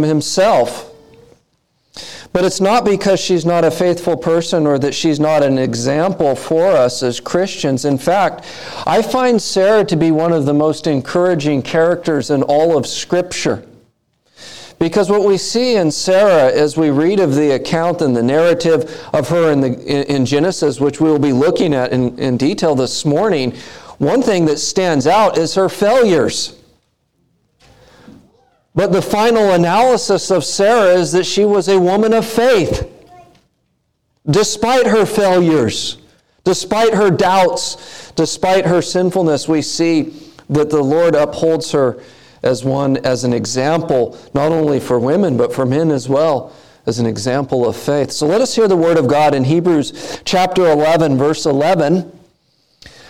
himself. But it's not because she's not a faithful person or that she's not an example for us as Christians. In fact, I find Sarah to be one of the most encouraging characters in all of Scripture. Because what we see in Sarah as we read of the account and the narrative of her in, the, in Genesis, which we will be looking at in, in detail this morning, one thing that stands out is her failures. But the final analysis of Sarah is that she was a woman of faith. Despite her failures, despite her doubts, despite her sinfulness, we see that the Lord upholds her as one as an example not only for women but for men as well as an example of faith. So let us hear the word of God in Hebrews chapter 11 verse 11.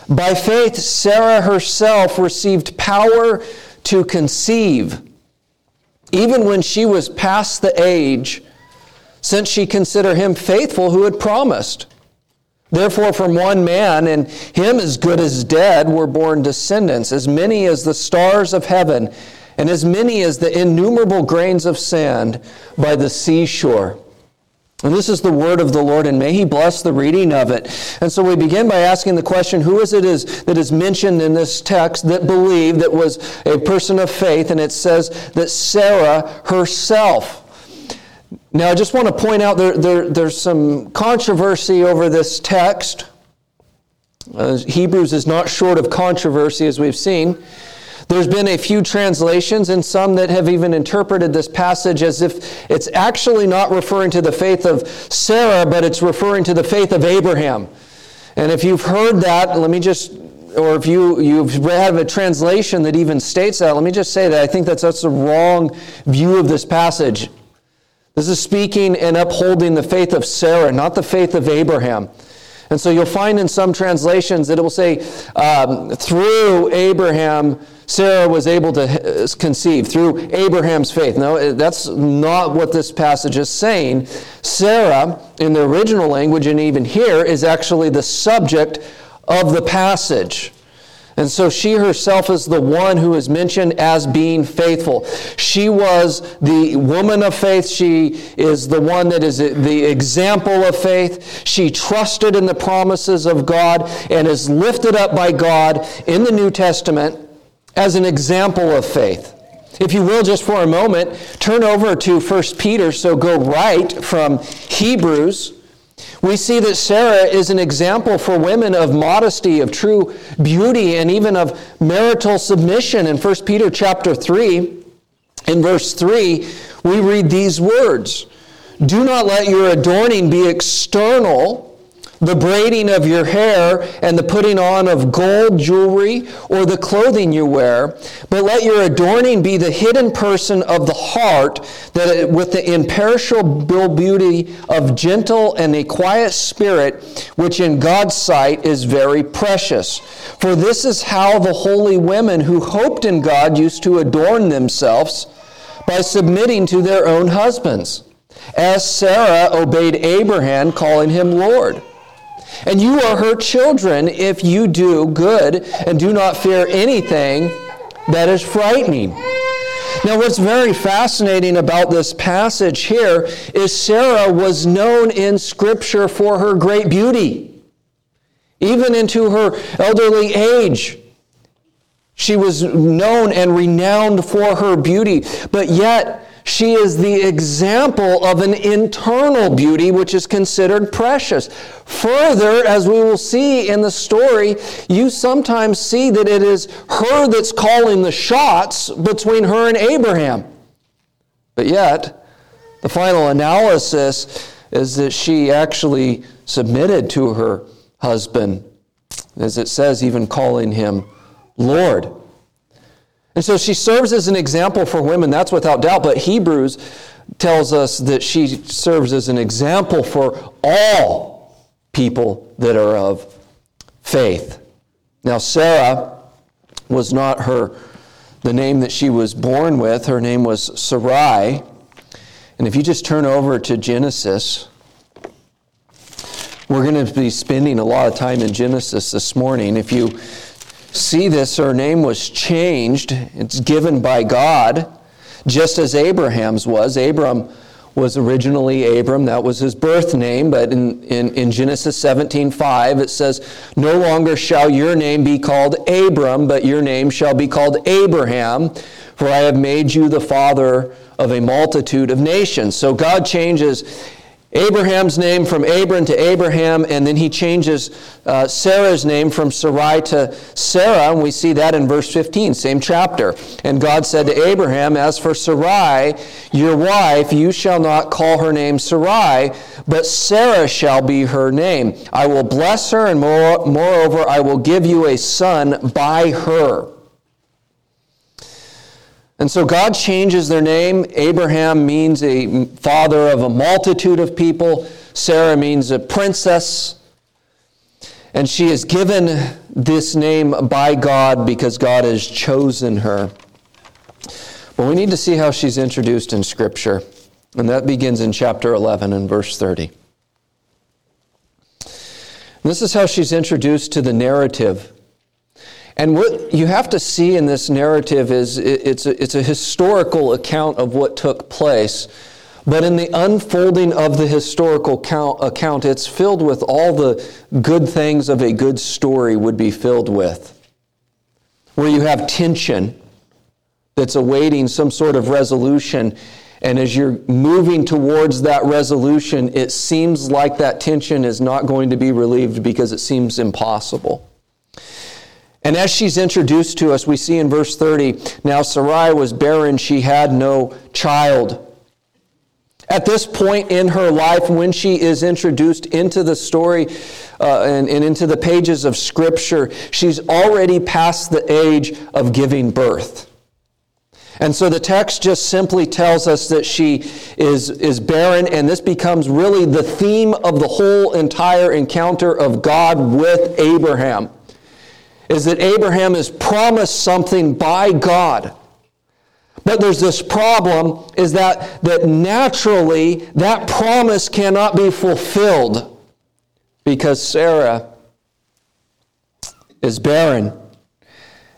By faith Sarah herself received power to conceive even when she was past the age, since she considered him faithful who had promised. Therefore, from one man, and him as good as dead, were born descendants, as many as the stars of heaven, and as many as the innumerable grains of sand by the seashore. And this is the word of the Lord, and may He bless the reading of it. And so we begin by asking the question who is it is that is mentioned in this text that believed, that was a person of faith? And it says that Sarah herself. Now, I just want to point out there, there there's some controversy over this text. Uh, Hebrews is not short of controversy, as we've seen. There's been a few translations and some that have even interpreted this passage as if it's actually not referring to the faith of Sarah, but it's referring to the faith of Abraham. And if you've heard that, let me just, or if you, you've had a translation that even states that, let me just say that I think that's, that's the wrong view of this passage. This is speaking and upholding the faith of Sarah, not the faith of Abraham. And so you'll find in some translations that it will say, um, through Abraham, Sarah was able to uh, conceive through Abraham's faith. No, uh, that's not what this passage is saying. Sarah, in the original language and even here, is actually the subject of the passage. And so she herself is the one who is mentioned as being faithful. She was the woman of faith. She is the one that is the example of faith. She trusted in the promises of God and is lifted up by God in the New Testament as an example of faith. If you will, just for a moment, turn over to 1 Peter, so go right from Hebrews. We see that Sarah is an example for women of modesty, of true beauty, and even of marital submission. In 1 Peter chapter 3, in verse 3, we read these words Do not let your adorning be external the braiding of your hair and the putting on of gold jewelry or the clothing you wear, but let your adorning be the hidden person of the heart, that with the imperishable beauty of gentle and a quiet spirit, which in God's sight is very precious. For this is how the holy women who hoped in God used to adorn themselves by submitting to their own husbands, as Sarah obeyed Abraham, calling him Lord. And you are her children if you do good and do not fear anything that is frightening. Now, what's very fascinating about this passage here is Sarah was known in Scripture for her great beauty. Even into her elderly age, she was known and renowned for her beauty. But yet, she is the example of an internal beauty which is considered precious. Further, as we will see in the story, you sometimes see that it is her that's calling the shots between her and Abraham. But yet, the final analysis is that she actually submitted to her husband, as it says, even calling him Lord. And so she serves as an example for women, that's without doubt, but Hebrews tells us that she serves as an example for all people that are of faith. Now, Sarah was not her the name that she was born with. Her name was Sarai. And if you just turn over to Genesis, we're going to be spending a lot of time in Genesis this morning. If you see this, her name was changed. It's given by God. just as Abraham's was. Abram was originally Abram, that was his birth name, but in, in, in Genesis 17 5, it says, No longer shall your name be called Abram, but your name shall be called Abraham, for I have made you the father of a multitude of nations. So God changes Abraham's name from Abram to Abraham, and then he changes uh, Sarah's name from Sarai to Sarah, and we see that in verse 15, same chapter. And God said to Abraham, As for Sarai, your wife, you shall not call her name Sarai, but Sarah shall be her name. I will bless her, and more, moreover, I will give you a son by her. And so God changes their name. Abraham means a father of a multitude of people. Sarah means a princess. And she is given this name by God because God has chosen her. But we need to see how she's introduced in Scripture. And that begins in chapter 11 and verse 30. This is how she's introduced to the narrative and what you have to see in this narrative is it's a, it's a historical account of what took place. But in the unfolding of the historical count, account, it's filled with all the good things of a good story would be filled with. Where you have tension that's awaiting some sort of resolution. And as you're moving towards that resolution, it seems like that tension is not going to be relieved because it seems impossible. And as she's introduced to us, we see in verse 30 now Sarai was barren, she had no child. At this point in her life, when she is introduced into the story uh, and, and into the pages of Scripture, she's already past the age of giving birth. And so the text just simply tells us that she is, is barren, and this becomes really the theme of the whole entire encounter of God with Abraham is that Abraham is promised something by God. But there's this problem is that, that naturally that promise cannot be fulfilled because Sarah is barren.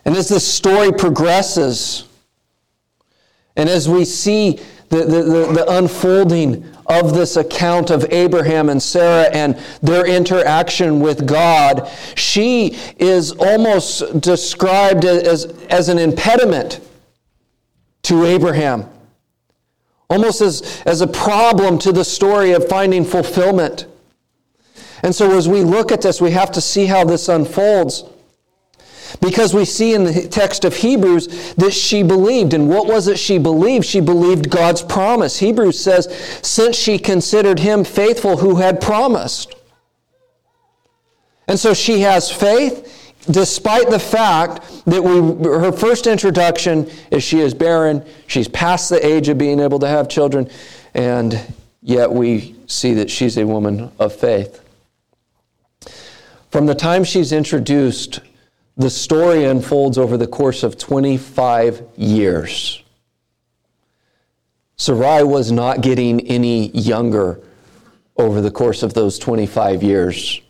And as this story progresses, and as we see the, the, the, the unfolding of this account of Abraham and Sarah and their interaction with God, she is almost described as, as an impediment to Abraham, almost as, as a problem to the story of finding fulfillment. And so, as we look at this, we have to see how this unfolds. Because we see in the text of Hebrews that she believed. And what was it she believed? She believed God's promise. Hebrews says, since she considered him faithful who had promised. And so she has faith despite the fact that we, her first introduction is she is barren, she's past the age of being able to have children, and yet we see that she's a woman of faith. From the time she's introduced the story unfolds over the course of 25 years. Sarai was not getting any younger over the course of those 25 years.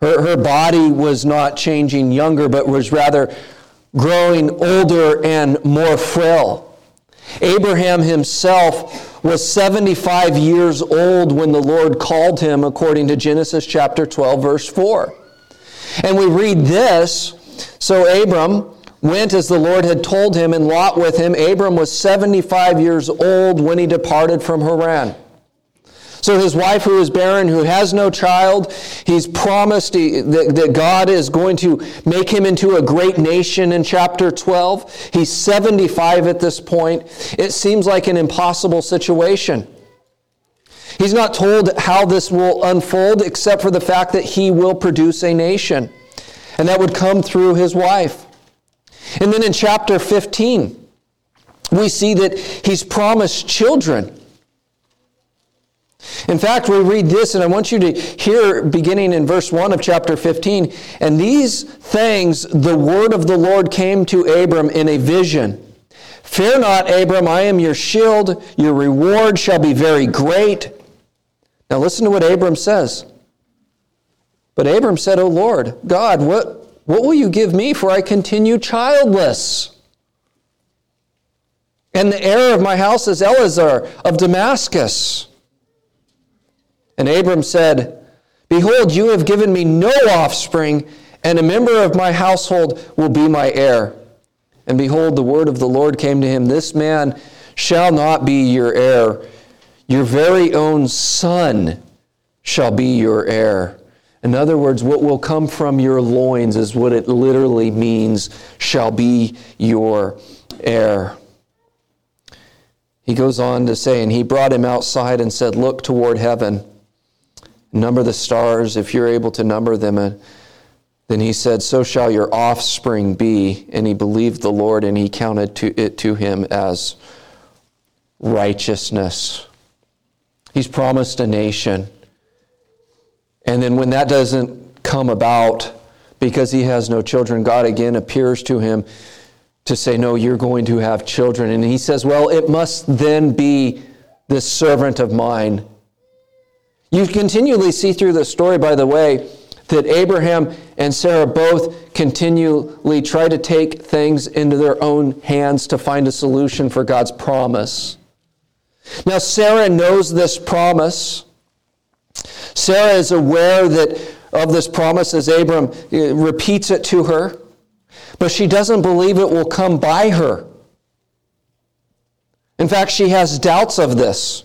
Her, her body was not changing younger, but was rather growing older and more frail. Abraham himself was 75 years old when the Lord called him, according to Genesis chapter 12, verse 4. And we read this so Abram went as the Lord had told him, and Lot with him. Abram was 75 years old when he departed from Haran. So his wife, who is barren, who has no child, he's promised that God is going to make him into a great nation in chapter 12. He's 75 at this point. It seems like an impossible situation. He's not told how this will unfold except for the fact that he will produce a nation and that would come through his wife. And then in chapter 15, we see that he's promised children. In fact, we read this, and I want you to hear beginning in verse 1 of chapter 15. And these things the word of the Lord came to Abram in a vision. Fear not, Abram, I am your shield. Your reward shall be very great. Now listen to what Abram says. But Abram said, O Lord, God, what, what will you give me for I continue childless? And the heir of my house is Eliezer of Damascus. And Abram said, Behold, you have given me no offspring, and a member of my household will be my heir. And behold, the word of the Lord came to him This man shall not be your heir, your very own son shall be your heir. In other words, what will come from your loins is what it literally means shall be your heir. He goes on to say, and he brought him outside and said, Look toward heaven, number the stars if you're able to number them. And then he said, So shall your offspring be. And he believed the Lord, and he counted to it to him as righteousness. He's promised a nation. And then when that doesn't come about because he has no children, God again appears to him to say, No, you're going to have children. And he says, Well, it must then be this servant of mine. You continually see through the story, by the way, that Abraham and Sarah both continually try to take things into their own hands to find a solution for God's promise. Now, Sarah knows this promise. Sarah is aware that of this promise as Abram uh, repeats it to her, but she doesn't believe it will come by her. In fact, she has doubts of this.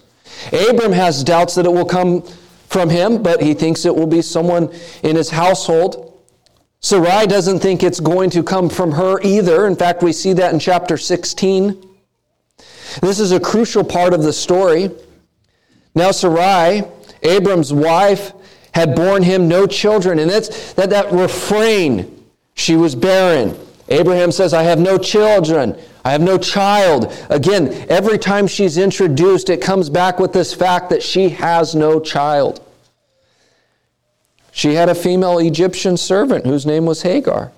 Abram has doubts that it will come from him, but he thinks it will be someone in his household. Sarai doesn't think it's going to come from her either. In fact, we see that in chapter 16. This is a crucial part of the story. Now, Sarai, Abram's wife, had borne him no children. And that's that, that refrain, she was barren. Abraham says, I have no children. I have no child. Again, every time she's introduced, it comes back with this fact that she has no child. She had a female Egyptian servant whose name was Hagar.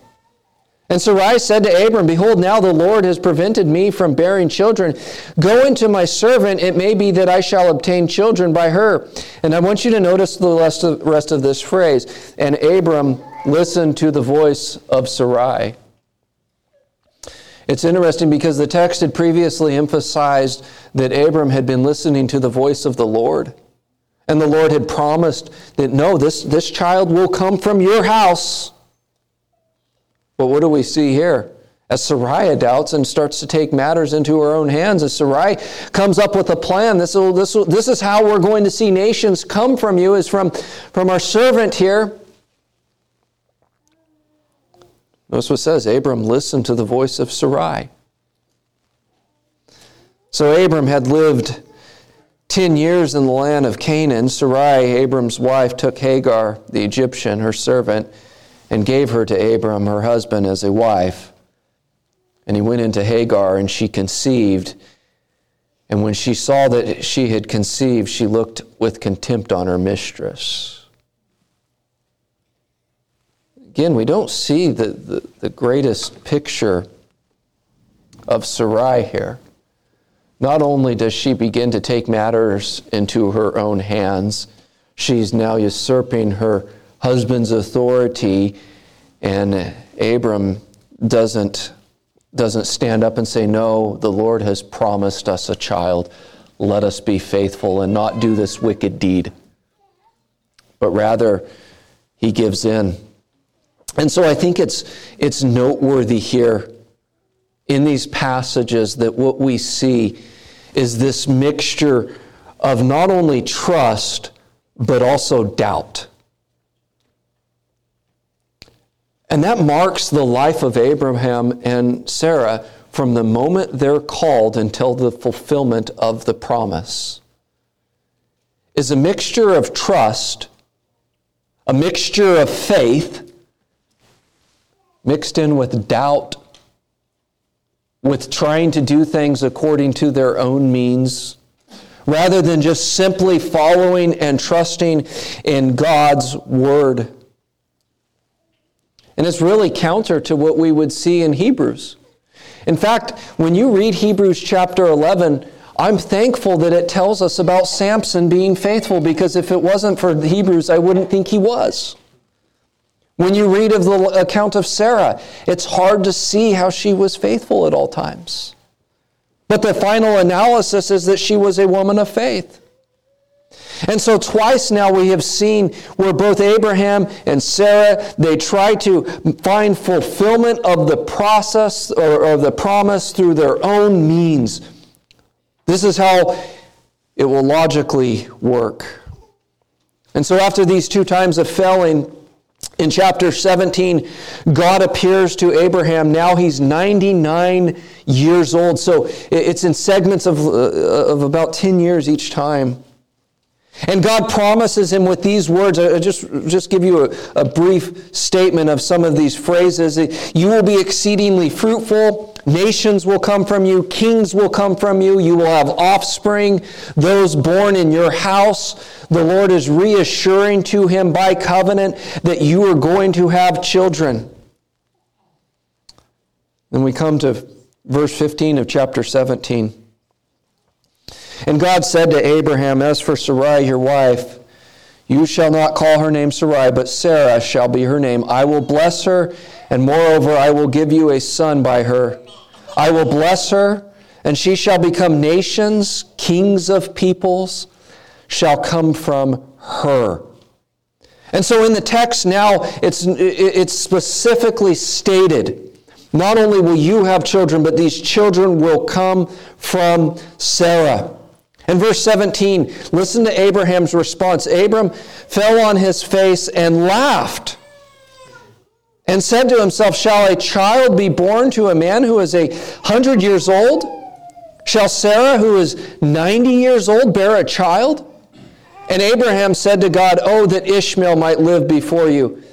And Sarai said to Abram, Behold, now the Lord has prevented me from bearing children. Go into my servant, it may be that I shall obtain children by her. And I want you to notice the rest of, rest of this phrase. And Abram listened to the voice of Sarai. It's interesting because the text had previously emphasized that Abram had been listening to the voice of the Lord. And the Lord had promised that no, this, this child will come from your house. But what do we see here? As Sarai doubts and starts to take matters into her own hands, as Sarai comes up with a plan, this, will, this, will, this is how we're going to see nations come from you, is from, from our servant here. Notice what it says Abram listened to the voice of Sarai. So Abram had lived 10 years in the land of Canaan. Sarai, Abram's wife, took Hagar, the Egyptian, her servant, and gave her to Abram, her husband, as a wife. And he went into Hagar, and she conceived. And when she saw that she had conceived, she looked with contempt on her mistress. Again, we don't see the, the, the greatest picture of Sarai here. Not only does she begin to take matters into her own hands, she's now usurping her husband's authority, and Abram doesn't, doesn't stand up and say, No, the Lord has promised us a child. Let us be faithful and not do this wicked deed. But rather, he gives in. And so I think it's, it's noteworthy here in these passages that what we see is this mixture of not only trust, but also doubt. And that marks the life of Abraham and Sarah from the moment they're called until the fulfillment of the promise. Is a mixture of trust, a mixture of faith, mixed in with doubt, with trying to do things according to their own means, rather than just simply following and trusting in God's word. And it's really counter to what we would see in Hebrews. In fact, when you read Hebrews chapter 11, I'm thankful that it tells us about Samson being faithful because if it wasn't for the Hebrews, I wouldn't think he was. When you read of the account of Sarah, it's hard to see how she was faithful at all times. But the final analysis is that she was a woman of faith. And so twice now we have seen where both Abraham and Sarah, they try to find fulfillment of the process or, or the promise through their own means. This is how it will logically work. And so after these two times of failing, in chapter 17, God appears to Abraham. Now he's 99 years old. So it's in segments of, uh, of about 10 years each time. And God promises him with these words. I just, just give you a, a, brief statement of some of these phrases. You will be exceedingly fruitful. Nations will come from you. Kings will come from you. You will have offspring, those born in your house. The Lord is reassuring to him by covenant that you are going to have children. Then we come to verse 15 of chapter 17. And God said to Abraham, As for Sarai, your wife, you shall not call her name Sarai, but Sarah shall be her name. I will bless her, and moreover, I will give you a son by her. I will bless her, and she shall become nations, kings of peoples shall come from her. And so in the text now, it's, it's specifically stated not only will you have children, but these children will come from Sarah. In verse 17, listen to Abraham's response. Abram fell on his face and laughed and said to himself, Shall a child be born to a man who is a hundred years old? Shall Sarah, who is 90 years old, bear a child? And Abraham said to God, Oh, that Ishmael might live before you.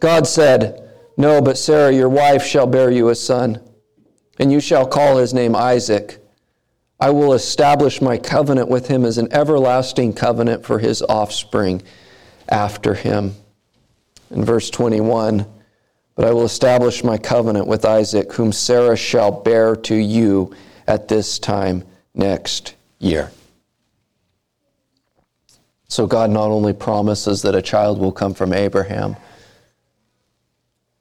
God said, No, but Sarah, your wife, shall bear you a son, and you shall call his name Isaac. I will establish my covenant with him as an everlasting covenant for his offspring after him. In verse 21, but I will establish my covenant with Isaac, whom Sarah shall bear to you at this time next year. So God not only promises that a child will come from Abraham,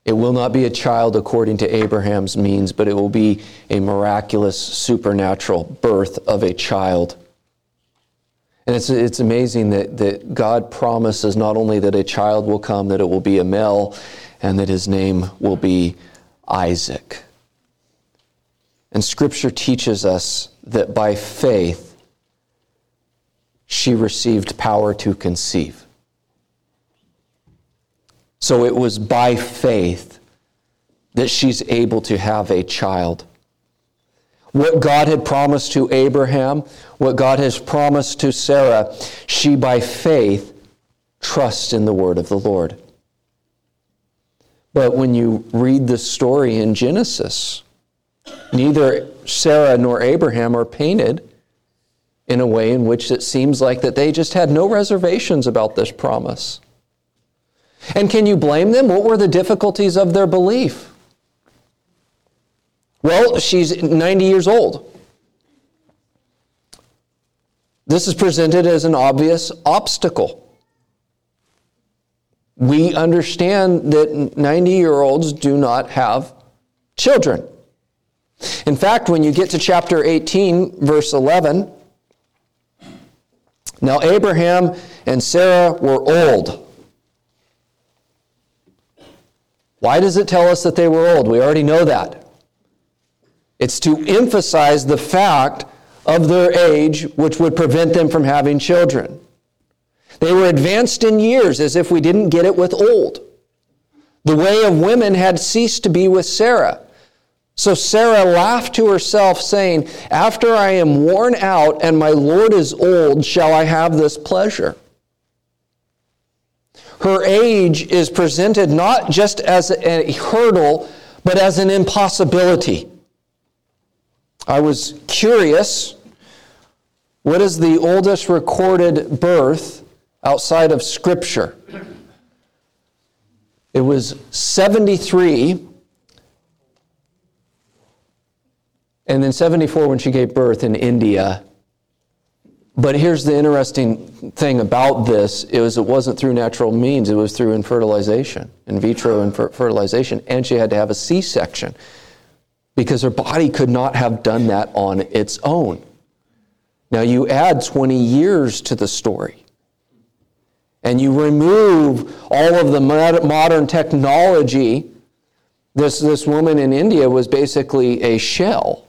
it will not be a child according to Abraham's means, but it will be a miraculous, supernatural birth of a child. And it's, it's amazing that, that God promises not only that a child will come, that it will be a male, and that his name will be Isaac. And Scripture teaches us that by faith, she received power to conceive. So it was by faith that she's able to have a child. What God had promised to Abraham, what God has promised to Sarah, she by faith trusts in the word of the Lord. But when you read the story in Genesis, neither Sarah nor Abraham are painted in a way in which it seems like that they just had no reservations about this promise. And can you blame them? What were the difficulties of their belief? Well, she's 90 years old. This is presented as an obvious obstacle. We understand that 90 year olds do not have children. In fact, when you get to chapter 18, verse 11, now Abraham and Sarah were old why does it tell us that they were old? We already know that. It's to emphasize the fact of their age, which would prevent them from having children. They were advanced in years, as if we didn't get it with old. The way of women had ceased to be with Sarah. So Sarah laughed to herself, saying, After I am worn out and my Lord is old, shall I have this pleasure? Her age is presented not just as a hurdle, but as an impossibility. I was curious what is the oldest recorded birth outside of Scripture? It was 73, and then 74 when she gave birth in India. But here's the interesting thing about this is it wasn't through natural means, it was through infertilization, in vitro fertilization, and she had to have a C-section because her body could not have done that on its own. Now you add 20 years to the story and you remove all of the modern technology. This, this woman in India was basically a shell.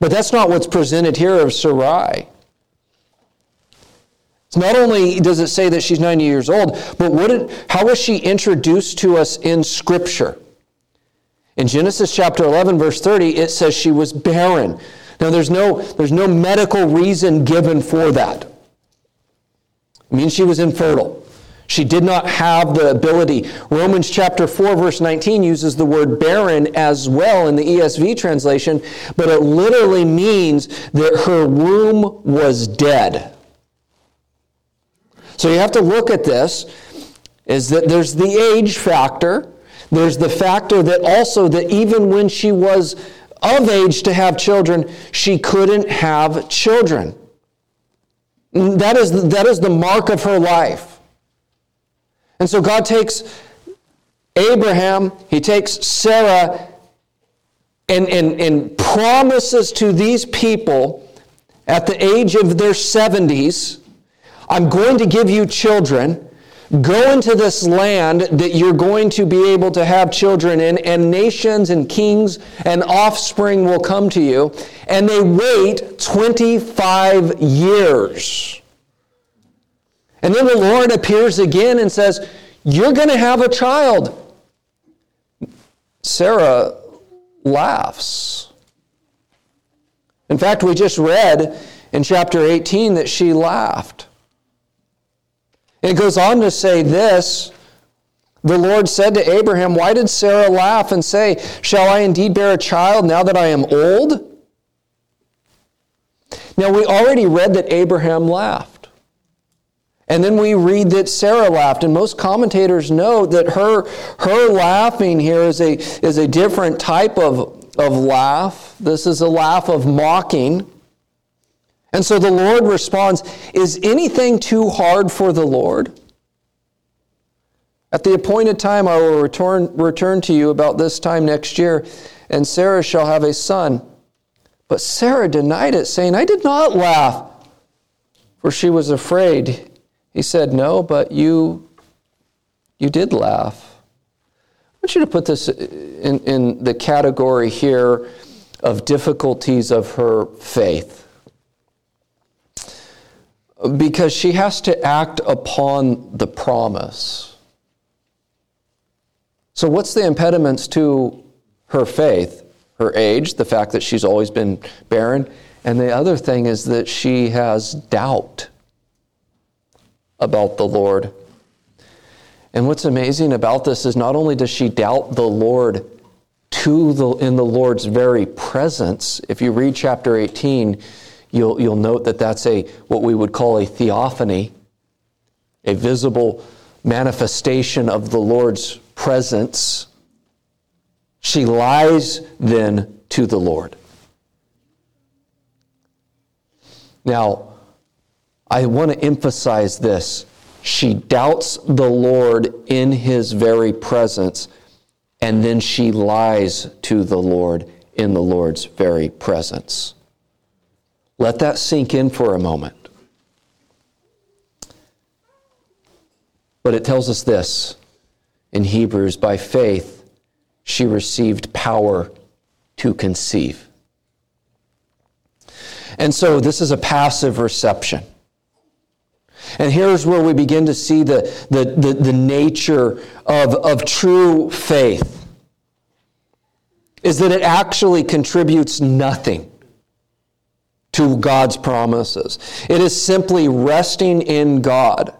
But that's not what's presented here of Sarai. Not only does it say that she's 90 years old, but what was she introduced to us in Scripture? In Genesis chapter 11, verse 30, it says she was barren. Now, there's no, there's no medical reason given for that. It means she was infertile. She did not have the ability. Romans chapter 4, verse 19 uses the word barren as well in the ESV translation, but it literally means that her womb was dead. So you have to look at this is that there's the age factor. There's the factor that also that even when she was of age to have children, she couldn't have children. That is, that is the mark of her life. And so God takes Abraham, he takes Sarah, and, and, and promises to these people at the age of their 70s, I'm going to give you children. Go into this land that you're going to be able to have children in, and nations and kings and offspring will come to you. And they wait 25 years. And then the Lord appears again and says, You're going to have a child. Sarah laughs. In fact, we just read in chapter 18 that she laughed. It goes on to say this The Lord said to Abraham, Why did Sarah laugh and say, Shall I indeed bear a child now that I am old? Now, we already read that Abraham laughed. And then we read that Sarah laughed. And most commentators know that her, her laughing here is a, is a different type of, of laugh. This is a laugh of mocking. And so the Lord responds Is anything too hard for the Lord? At the appointed time, I will return, return to you about this time next year, and Sarah shall have a son. But Sarah denied it, saying, I did not laugh, for she was afraid. He said, No, but you, you did laugh. I want you to put this in, in the category here of difficulties of her faith because she has to act upon the promise. So, what's the impediments to her faith? Her age, the fact that she's always been barren, and the other thing is that she has doubt about the Lord. And what's amazing about this is not only does she doubt the Lord to the, in the Lord's very presence, if you read chapter 18, You'll, you'll note that that's a what we would call a theophany, a visible manifestation of the Lord's presence. She lies then to the Lord. Now, I want to emphasize this. She doubts the Lord in his very presence, and then she lies to the Lord in the Lord's very presence. Let that sink in for a moment. But it tells us this in Hebrews by faith, she received power to conceive. And so this is a passive reception. And here's where we begin to see the, the, the, the nature of, of true faith is that it actually contributes nothing to God's promises. It is simply resting in God.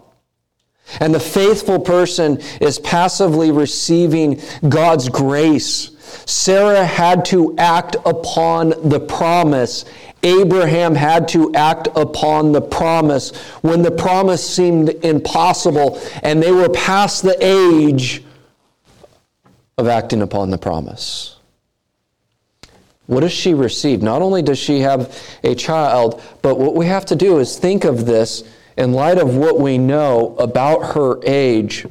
And the faithful person is passively receiving God's grace. Sarah had to act upon the promise. Abraham had to act upon the promise when the promise seemed impossible and they were past the age of acting upon the promise. What does she receive? Not only does she have a child, but what we have to do is think of this in light of what we know about her age.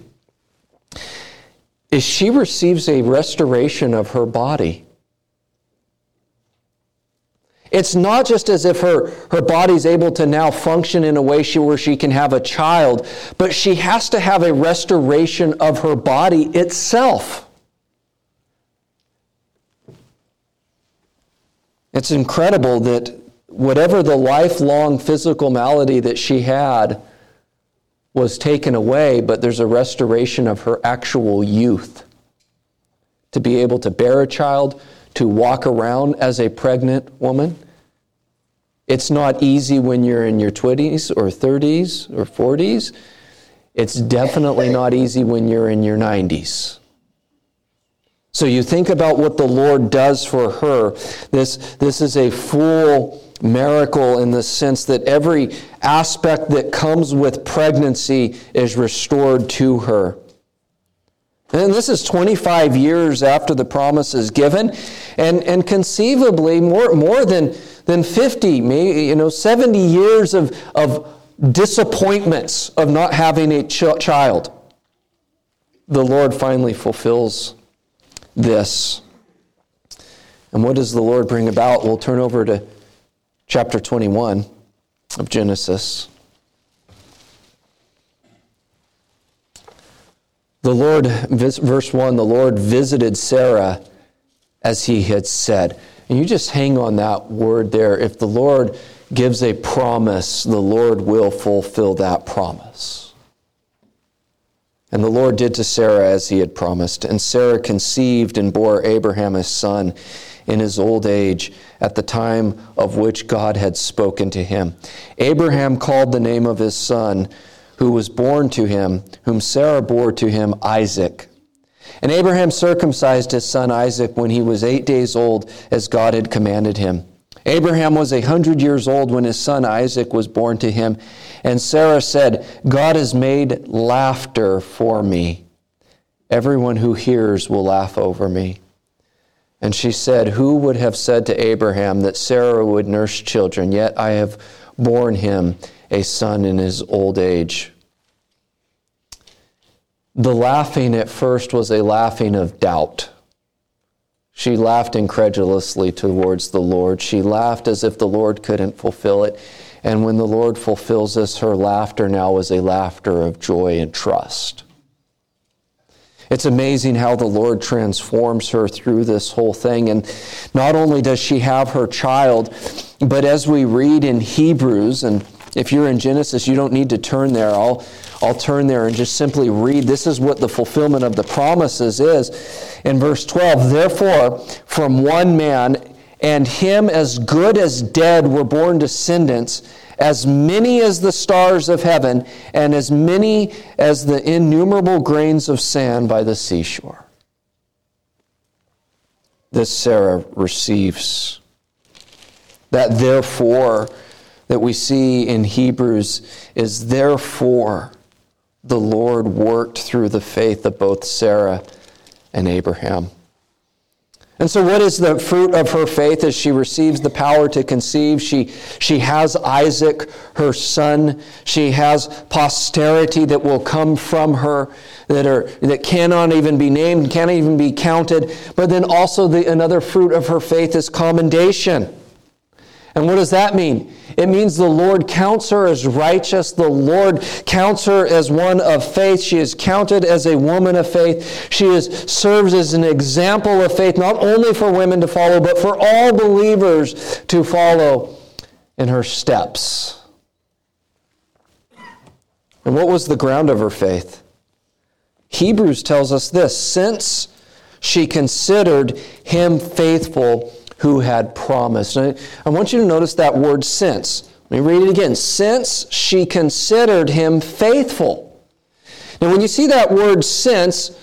Is she receives a restoration of her body. It's not just as if her, her body's able to now function in a way she, where she can have a child, but she has to have a restoration of her body itself. It's incredible that whatever the lifelong physical malady that she had was taken away, but there's a restoration of her actual youth. To be able to bear a child, to walk around as a pregnant woman. It's not easy when you're in your 20s or 30s or 40s. It's definitely not easy when you're in your 90s. So you think about what the Lord does for her. This, this is a full miracle in the sense that every aspect that comes with pregnancy is restored to her. And this is 25 years after the promise is given, and, and conceivably more, more than, than 50, maybe, you know, 70 years of, of disappointments of not having a ch- child. The Lord finally fulfills this. And what does the Lord bring about? We'll turn over to chapter 21 of Genesis. The Lord, verse 1, the Lord visited Sarah as he had said. And you just hang on that word there. If the Lord gives a promise, the Lord will fulfill that promise. And the Lord did to Sarah as he had promised. And Sarah conceived and bore Abraham a son in his old age at the time of which God had spoken to him. Abraham called the name of his son who was born to him, whom Sarah bore to him, Isaac. And Abraham circumcised his son Isaac when he was eight days old, as God had commanded him. Abraham was a hundred years old when his son Isaac was born to him. And Sarah said, God has made laughter for me. Everyone who hears will laugh over me. And she said, Who would have said to Abraham that Sarah would nurse children? Yet I have borne him a son in his old age. The laughing at first was a laughing of doubt. She laughed incredulously towards the Lord. She laughed as if the Lord couldn't fulfill it. And when the Lord fulfills this, her laughter now is a laughter of joy and trust. It's amazing how the Lord transforms her through this whole thing. And not only does she have her child, but as we read in Hebrews, and if you're in Genesis, you don't need to turn there. I'll, I'll turn there and just simply read. This is what the fulfillment of the promises is. In verse 12, therefore, from one man, and him as good as dead were born descendants as many as the stars of heaven, and as many as the innumerable grains of sand by the seashore. This Sarah receives. That therefore that we see in Hebrews is therefore the Lord worked through the faith of both Sarah and Abraham. And so, what is the fruit of her faith as she receives the power to conceive? She, she has Isaac, her son. She has posterity that will come from her that, are, that cannot even be named, cannot even be counted. But then also, the, another fruit of her faith is commendation. And what does that mean? It means the Lord counts her as righteous. The Lord counts her as one of faith. She is counted as a woman of faith. She is serves as an example of faith, not only for women to follow, but for all believers to follow in her steps. And what was the ground of her faith? Hebrews tells us this since she considered him faithful who had promised. I, I want you to notice that word since. Let me read it again. Since she considered him faithful. Now, when you see that word since,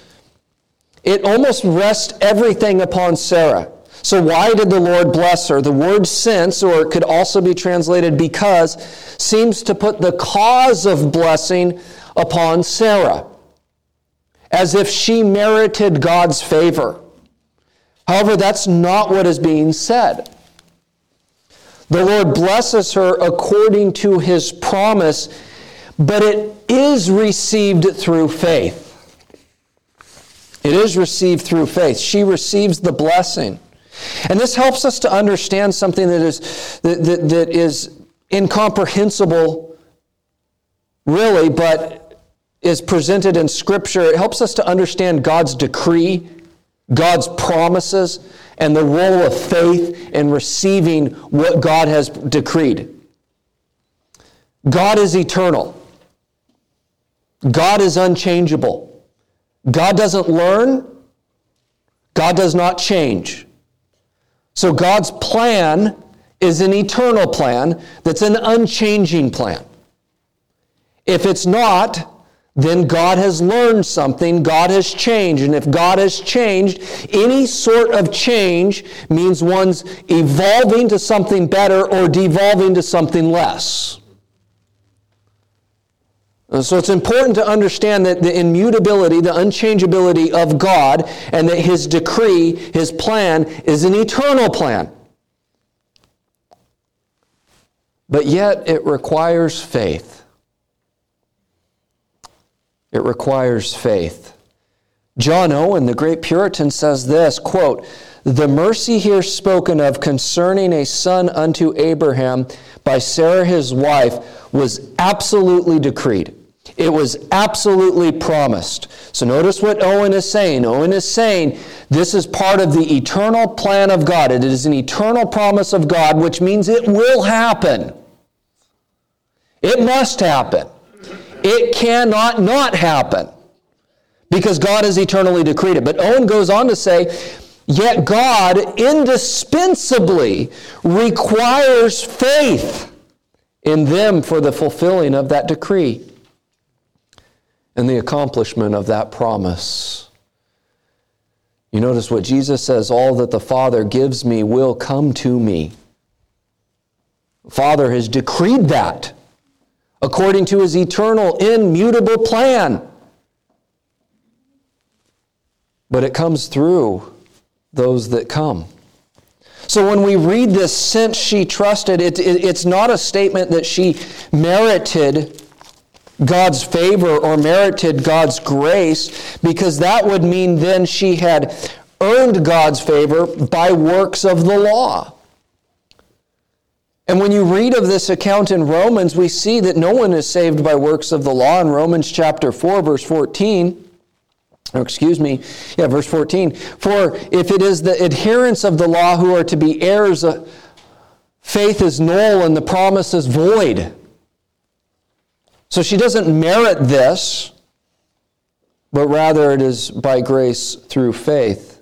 it almost rests everything upon Sarah. So, why did the Lord bless her? The word since, or it could also be translated because, seems to put the cause of blessing upon Sarah, as if she merited God's favor. However, that's not what is being said. The Lord blesses her according to his promise, but it is received through faith. It is received through faith. She receives the blessing. And this helps us to understand something that is, that, that, that is incomprehensible, really, but is presented in Scripture. It helps us to understand God's decree, God's promises, and the role of faith in receiving what God has decreed. God is eternal. God is unchangeable. God doesn't learn. God does not change. So God's plan is an eternal plan that's an unchanging plan. If it's not, then God has learned something, God has changed. And if God has changed, any sort of change means one's evolving to something better or devolving to something less. So it's important to understand that the immutability, the unchangeability of God, and that His decree, His plan, is an eternal plan. But yet it requires faith. It requires faith. John Owen, the great Puritan, says this quote, The mercy here spoken of concerning a son unto Abraham by Sarah his wife was absolutely decreed. It was absolutely promised. So notice what Owen is saying. Owen is saying this is part of the eternal plan of God. It is an eternal promise of God, which means it will happen. It must happen. It cannot not happen because God has eternally decreed it. But Owen goes on to say, yet God indispensably requires faith in them for the fulfilling of that decree and the accomplishment of that promise. You notice what Jesus says all that the Father gives me will come to me. The Father has decreed that according to his eternal, immutable plan. But it comes through those that come. So when we read this, since she trusted, it, it, it's not a statement that she merited God's favor or merited God's grace, because that would mean then she had earned God's favor by works of the law. And when you read of this account in Romans, we see that no one is saved by works of the law in Romans chapter 4, verse 14. Or excuse me, yeah, verse 14. For if it is the adherents of the law who are to be heirs, uh, faith is null and the promise is void. So she doesn't merit this, but rather it is by grace through faith.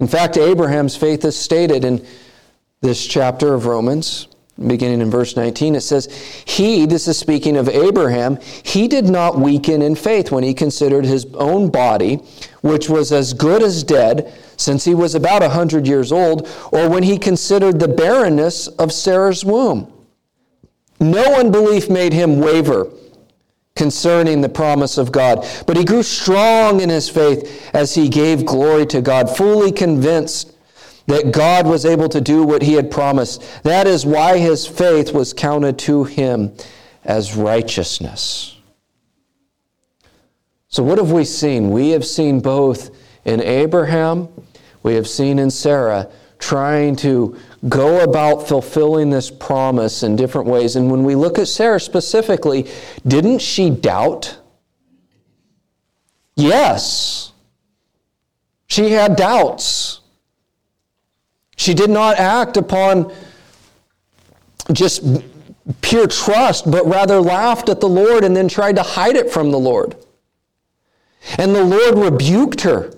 In fact, Abraham's faith is stated in this chapter of Romans, beginning in verse 19. It says, He, this is speaking of Abraham, he did not weaken in faith when he considered his own body, which was as good as dead, since he was about a hundred years old, or when he considered the barrenness of Sarah's womb. No unbelief made him waver concerning the promise of God, but he grew strong in his faith as he gave glory to God, fully convinced that God was able to do what he had promised. That is why his faith was counted to him as righteousness. So, what have we seen? We have seen both in Abraham, we have seen in Sarah trying to go about fulfilling this promise in different ways. And when we look at Sarah specifically, didn't she doubt? Yes. She had doubts. She did not act upon just pure trust, but rather laughed at the Lord and then tried to hide it from the Lord. And the Lord rebuked her.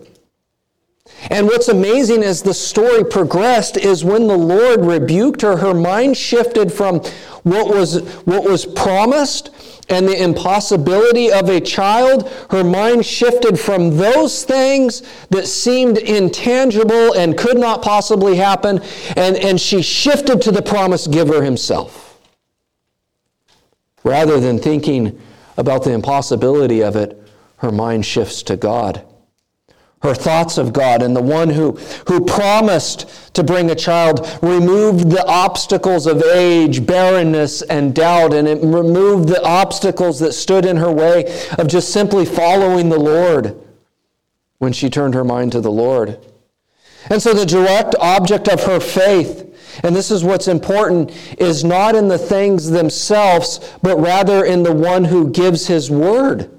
And what's amazing as the story progressed is when the Lord rebuked her, her mind shifted from what was, what was promised and the impossibility of a child. Her mind shifted from those things that seemed intangible and could not possibly happen, and, and she shifted to the promise giver himself. Rather than thinking about the impossibility of it, her mind shifts to God her thoughts of God, and the one who, who promised to bring a child removed the obstacles of age, barrenness, and doubt, and it removed the obstacles that stood in her way of just simply following the Lord. when she turned her mind to the Lord. And so the direct object of her faith, and this is what's important, is not in the things themselves, but rather in the one who gives his word.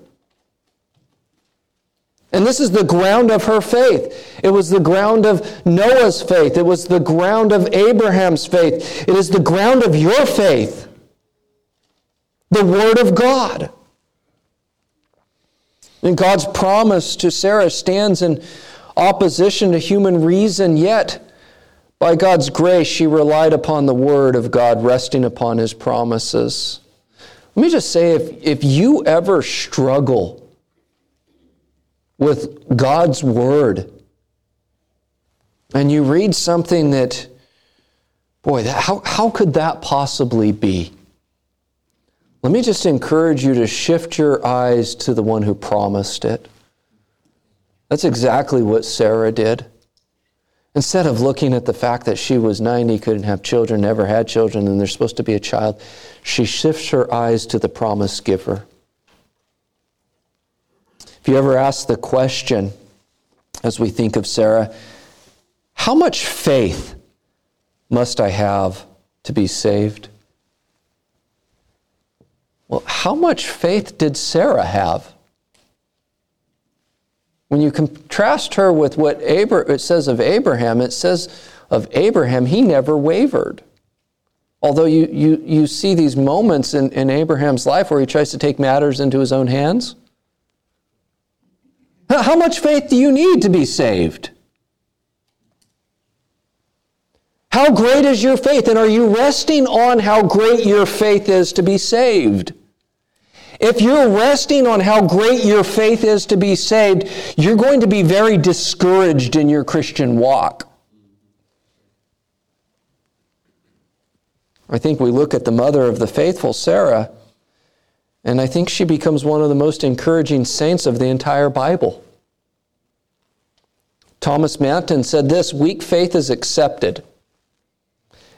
And this is the ground of her faith. It was the ground of Noah's faith. It was the ground of Abraham's faith. It is the ground of your faith. The Word of God. And God's promise to Sarah stands in opposition to human reason, yet by God's grace, she relied upon the Word of God, resting upon His promises. Let me just say if, if you ever struggle with God's Word and you read something that, boy, that, how, how could that possibly be? Let me just encourage you to shift your eyes to the one who promised it. That's exactly what Sarah did. Instead of looking at the fact that she was 90, couldn't have children, never had children, and there's supposed to be a child, she shifts her eyes to the promise giver. If you ever ask the question, as we think of Sarah, how much faith must I have to be saved? Well, how much faith did Sarah have? When you contrast her with what it says of Abraham, it says of Abraham, he never wavered. Although you, you, you see these moments in, in Abraham's life where he tries to take matters into his own hands. How much faith do you need to be saved? How great is your faith? And are you resting on how great your faith is to be saved? If you're resting on how great your faith is to be saved, you're going to be very discouraged in your Christian walk. I think we look at the mother of the faithful, Sarah, and I think she becomes one of the most encouraging saints of the entire Bible. Thomas Manton said this weak faith is accepted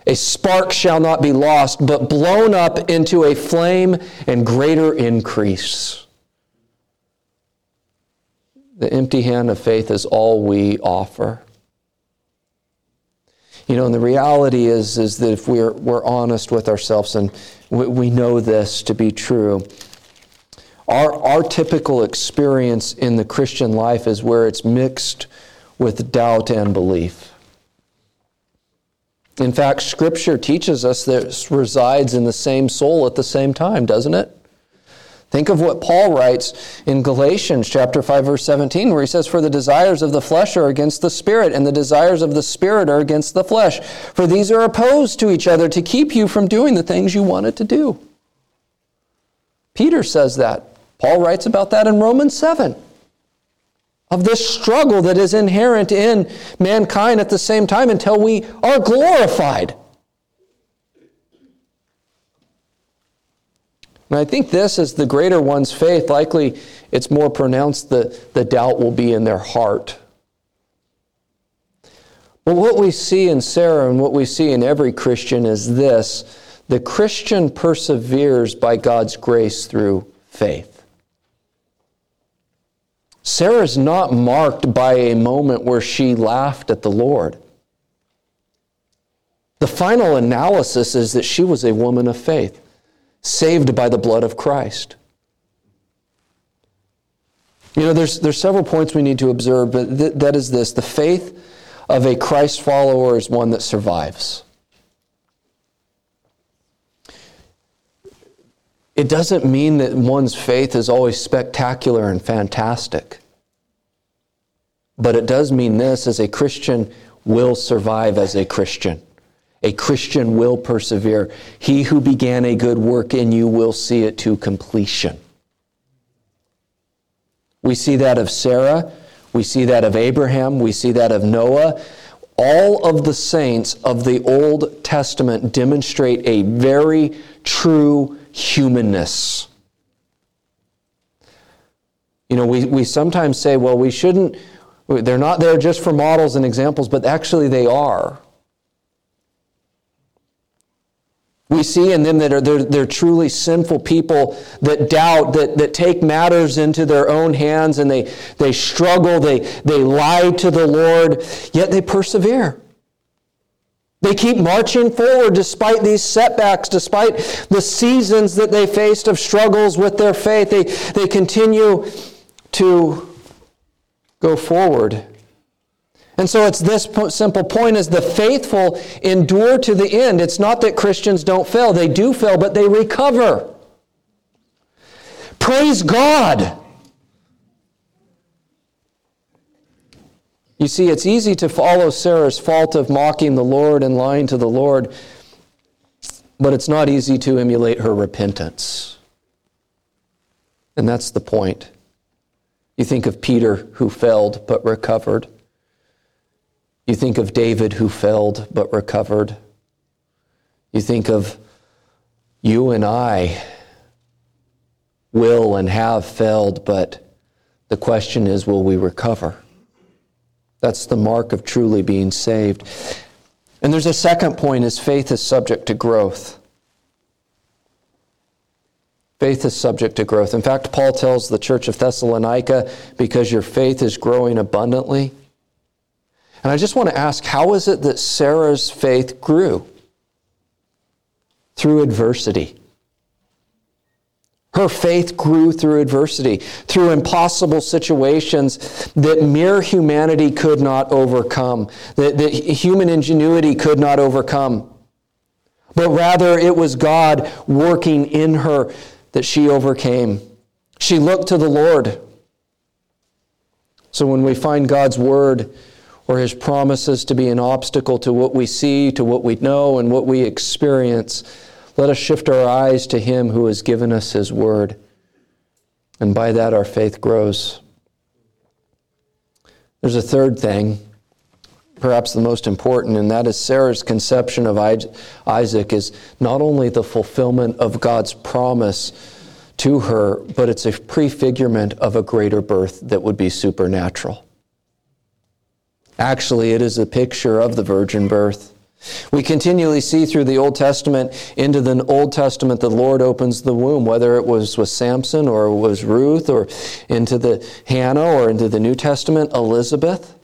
a spark shall not be lost, but blown up into a flame and greater increase. The empty hand of faith is all we offer. You know, and the reality is, is that if we're, we're honest with ourselves and we, we know this to be true, our, our typical experience in the Christian life is where it's mixed with doubt and belief. In fact, Scripture teaches us that resides in the same soul at the same time, doesn't it? Think of what Paul writes in Galatians chapter 5 verse 17 where he says for the desires of the flesh are against the spirit and the desires of the spirit are against the flesh for these are opposed to each other to keep you from doing the things you wanted to do. Peter says that. Paul writes about that in Romans 7 of this struggle that is inherent in mankind at the same time until we are glorified. And I think this is the greater one's faith. Likely it's more pronounced that the doubt will be in their heart. But what we see in Sarah and what we see in every Christian is this the Christian perseveres by God's grace through faith. Sarah is not marked by a moment where she laughed at the Lord. The final analysis is that she was a woman of faith, saved by the blood of Christ. You know, there's, there's several points we need to observe, but th- that is this the faith of a Christ follower is one that survives. It doesn't mean that one's faith is always spectacular and fantastic. But it does mean this as a Christian will survive as a Christian. A Christian will persevere. He who began a good work in you will see it to completion. We see that of Sarah. We see that of Abraham. We see that of Noah. All of the saints of the Old Testament demonstrate a very true humanness. You know, we, we sometimes say, well, we shouldn't, they're not there just for models and examples, but actually they are. We see in them that are they're, they're truly sinful people that doubt, that, that take matters into their own hands and they, they struggle, they, they lie to the Lord, yet they persevere. They keep marching forward despite these setbacks, despite the seasons that they faced of struggles with their faith. They, they continue to go forward. And so it's this simple point is the faithful endure to the end. It's not that Christians don't fail. They do fail, but they recover. Praise God. You see, it's easy to follow Sarah's fault of mocking the Lord and lying to the Lord, but it's not easy to emulate her repentance. And that's the point. You think of Peter who failed but recovered. You think of David who failed but recovered. You think of you and I will and have failed, but the question is will we recover? That's the mark of truly being saved. And there's a second point is faith is subject to growth. Faith is subject to growth. In fact, Paul tells the church of Thessalonica, because your faith is growing abundantly. And I just want to ask, how is it that Sarah's faith grew? Through adversity. Her faith grew through adversity, through impossible situations that mere humanity could not overcome, that, that human ingenuity could not overcome. But rather, it was God working in her that she overcame. She looked to the Lord. So when we find God's word or his promises to be an obstacle to what we see, to what we know, and what we experience, let us shift our eyes to Him who has given us His word. And by that, our faith grows. There's a third thing, perhaps the most important, and that is Sarah's conception of Isaac is not only the fulfillment of God's promise to her, but it's a prefigurement of a greater birth that would be supernatural. Actually, it is a picture of the virgin birth. We continually see through the Old Testament into the Old Testament the Lord opens the womb, whether it was with Samson or it was Ruth or into the Hannah or into the New Testament Elizabeth.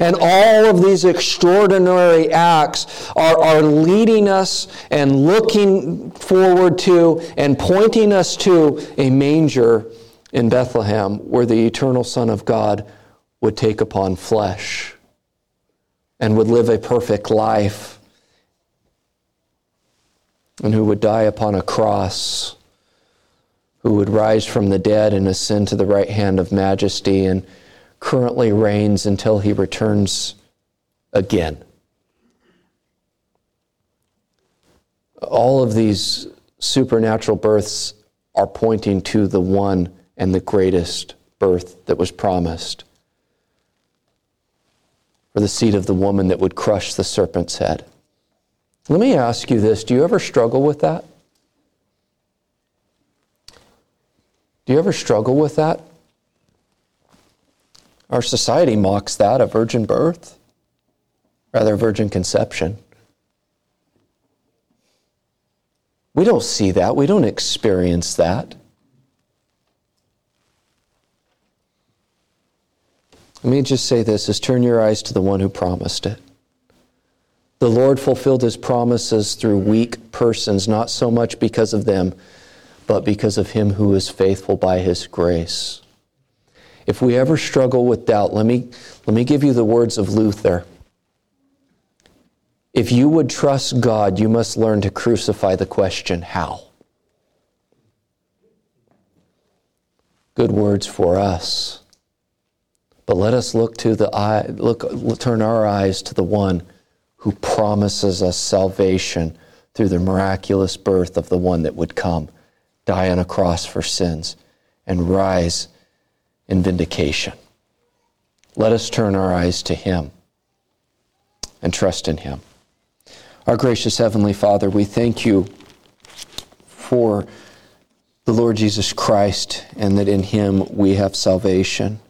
And all of these extraordinary acts are, are leading us and looking forward to and pointing us to a manger in Bethlehem where the eternal Son of God would take upon flesh and would live a perfect life and who would die upon a cross, who would rise from the dead and ascend to the right hand of majesty and currently reigns until he returns again. All of these supernatural births are pointing to the one and the greatest birth that was promised or the seed of the woman that would crush the serpent's head. Let me ask you this do you ever struggle with that? Do you ever struggle with that? Our society mocks that, a virgin birth, rather, a virgin conception. We don't see that, we don't experience that. Let me just say this is turn your eyes to the one who promised it. The Lord fulfilled his promises through weak persons, not so much because of them, but because of him who is faithful by his grace. If we ever struggle with doubt, let me, let me give you the words of Luther. If you would trust God, you must learn to crucify the question, how? Good words for us. But let us look to the eye, look, turn our eyes to the one who promises us salvation through the miraculous birth of the one that would come, die on a cross for sins, and rise in vindication. Let us turn our eyes to him and trust in him. Our gracious Heavenly Father, we thank you for the Lord Jesus Christ and that in him we have salvation.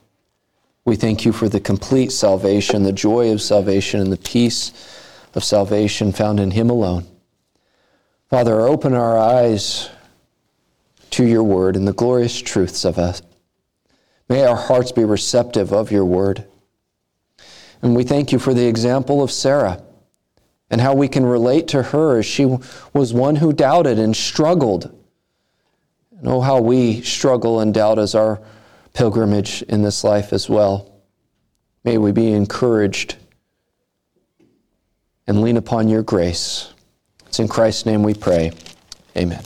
We thank you for the complete salvation, the joy of salvation, and the peace of salvation found in Him alone. Father, open our eyes to your word and the glorious truths of it. May our hearts be receptive of your word. And we thank you for the example of Sarah and how we can relate to her as she was one who doubted and struggled. And oh, how we struggle and doubt as our pilgrimage in this life as well. May we be encouraged and lean upon your grace. It's in Christ's name we pray. Amen.